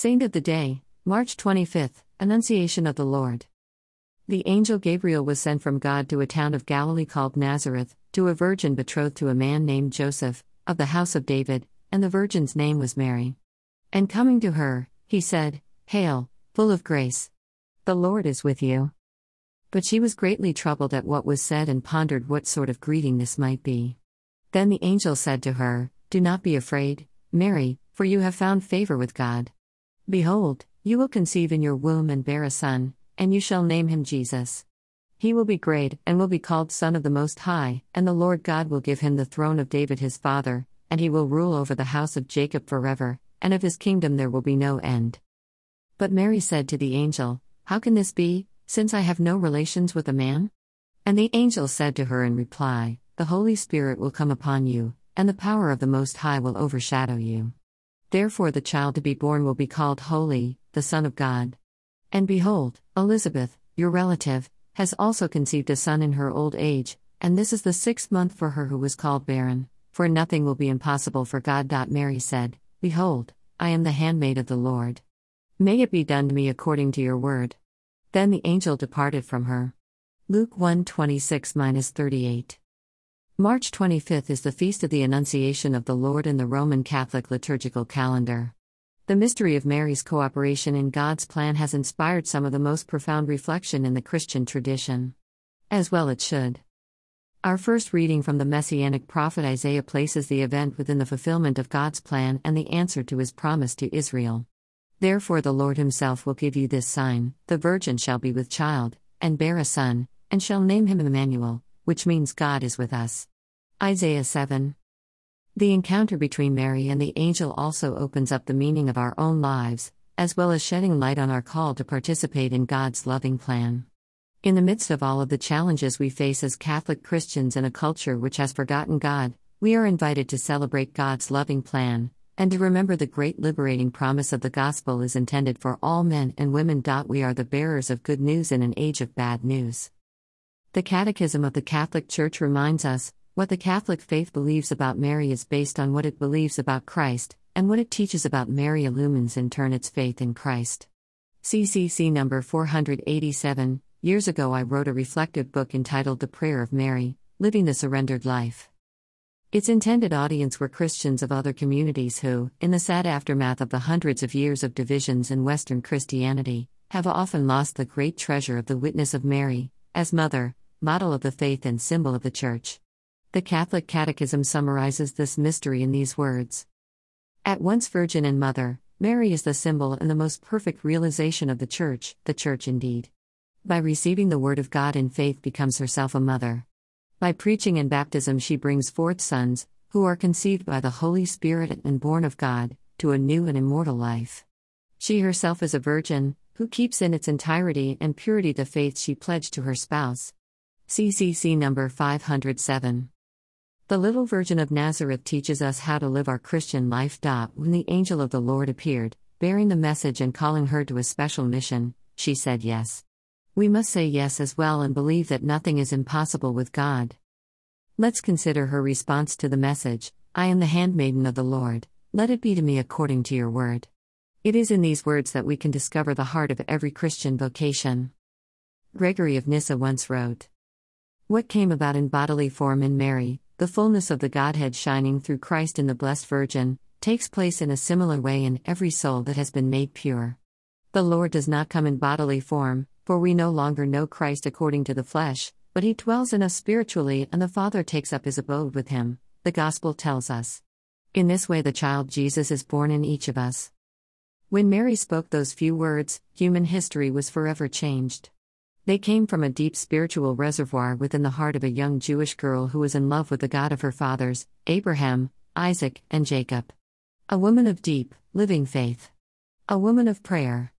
Saint of the Day, March 25th, Annunciation of the Lord. The angel Gabriel was sent from God to a town of Galilee called Nazareth, to a virgin betrothed to a man named Joseph, of the house of David, and the virgin's name was Mary. And coming to her, he said, Hail, full of grace! The Lord is with you. But she was greatly troubled at what was said and pondered what sort of greeting this might be. Then the angel said to her, Do not be afraid, Mary, for you have found favor with God. Behold, you will conceive in your womb and bear a son, and you shall name him Jesus. He will be great, and will be called Son of the Most High, and the Lord God will give him the throne of David his father, and he will rule over the house of Jacob forever, and of his kingdom there will be no end. But Mary said to the angel, How can this be, since I have no relations with a man? And the angel said to her in reply, The Holy Spirit will come upon you, and the power of the Most High will overshadow you. Therefore, the child to be born will be called Holy, the Son of God. And behold, Elizabeth, your relative, has also conceived a son in her old age, and this is the sixth month for her who was called barren, for nothing will be impossible for God. Mary said, Behold, I am the handmaid of the Lord. May it be done to me according to your word. Then the angel departed from her. Luke 1 26 38. March 25th is the feast of the Annunciation of the Lord in the Roman Catholic liturgical calendar. The mystery of Mary's cooperation in God's plan has inspired some of the most profound reflection in the Christian tradition. As well it should. Our first reading from the Messianic prophet Isaiah places the event within the fulfillment of God's plan and the answer to his promise to Israel. Therefore, the Lord himself will give you this sign the virgin shall be with child, and bear a son, and shall name him Emmanuel which means God is with us. Isaiah 7. The encounter between Mary and the angel also opens up the meaning of our own lives, as well as shedding light on our call to participate in God's loving plan. In the midst of all of the challenges we face as Catholic Christians in a culture which has forgotten God, we are invited to celebrate God's loving plan, and to remember the great liberating promise of the gospel is intended for all men and women. We are the bearers of good news in an age of bad news. The Catechism of the Catholic Church reminds us what the Catholic faith believes about Mary is based on what it believes about Christ, and what it teaches about Mary illumines in turn its faith in Christ. CCC number 487 Years ago, I wrote a reflective book entitled The Prayer of Mary Living the Surrendered Life. Its intended audience were Christians of other communities who, in the sad aftermath of the hundreds of years of divisions in Western Christianity, have often lost the great treasure of the witness of Mary, as mother, model of the faith and symbol of the Church. The Catholic Catechism summarizes this mystery in these words At once Virgin and Mother, Mary is the symbol and the most perfect realization of the Church, the Church indeed. By receiving the Word of God in faith, becomes herself a mother. By preaching and baptism, she brings forth sons, who are conceived by the Holy Spirit and born of God, to a new and immortal life. She herself is a virgin, who keeps in its entirety and purity the faith she pledged to her spouse. CCC number 507. The Little Virgin of Nazareth teaches us how to live our Christian life. When the angel of the Lord appeared, bearing the message and calling her to a special mission, she said yes. We must say yes as well and believe that nothing is impossible with God. Let's consider her response to the message I am the handmaiden of the Lord, let it be to me according to your word. It is in these words that we can discover the heart of every Christian vocation. Gregory of Nyssa once wrote what came about in bodily form in Mary, the fullness of the Godhead shining through Christ in the Blessed Virgin, takes place in a similar way in every soul that has been made pure. The Lord does not come in bodily form, for we no longer know Christ according to the flesh, but he dwells in us spiritually and the Father takes up his abode with him, the Gospel tells us. In this way, the child Jesus is born in each of us. When Mary spoke those few words, human history was forever changed. They came from a deep spiritual reservoir within the heart of a young Jewish girl who was in love with the God of her fathers, Abraham, Isaac, and Jacob. A woman of deep, living faith. A woman of prayer.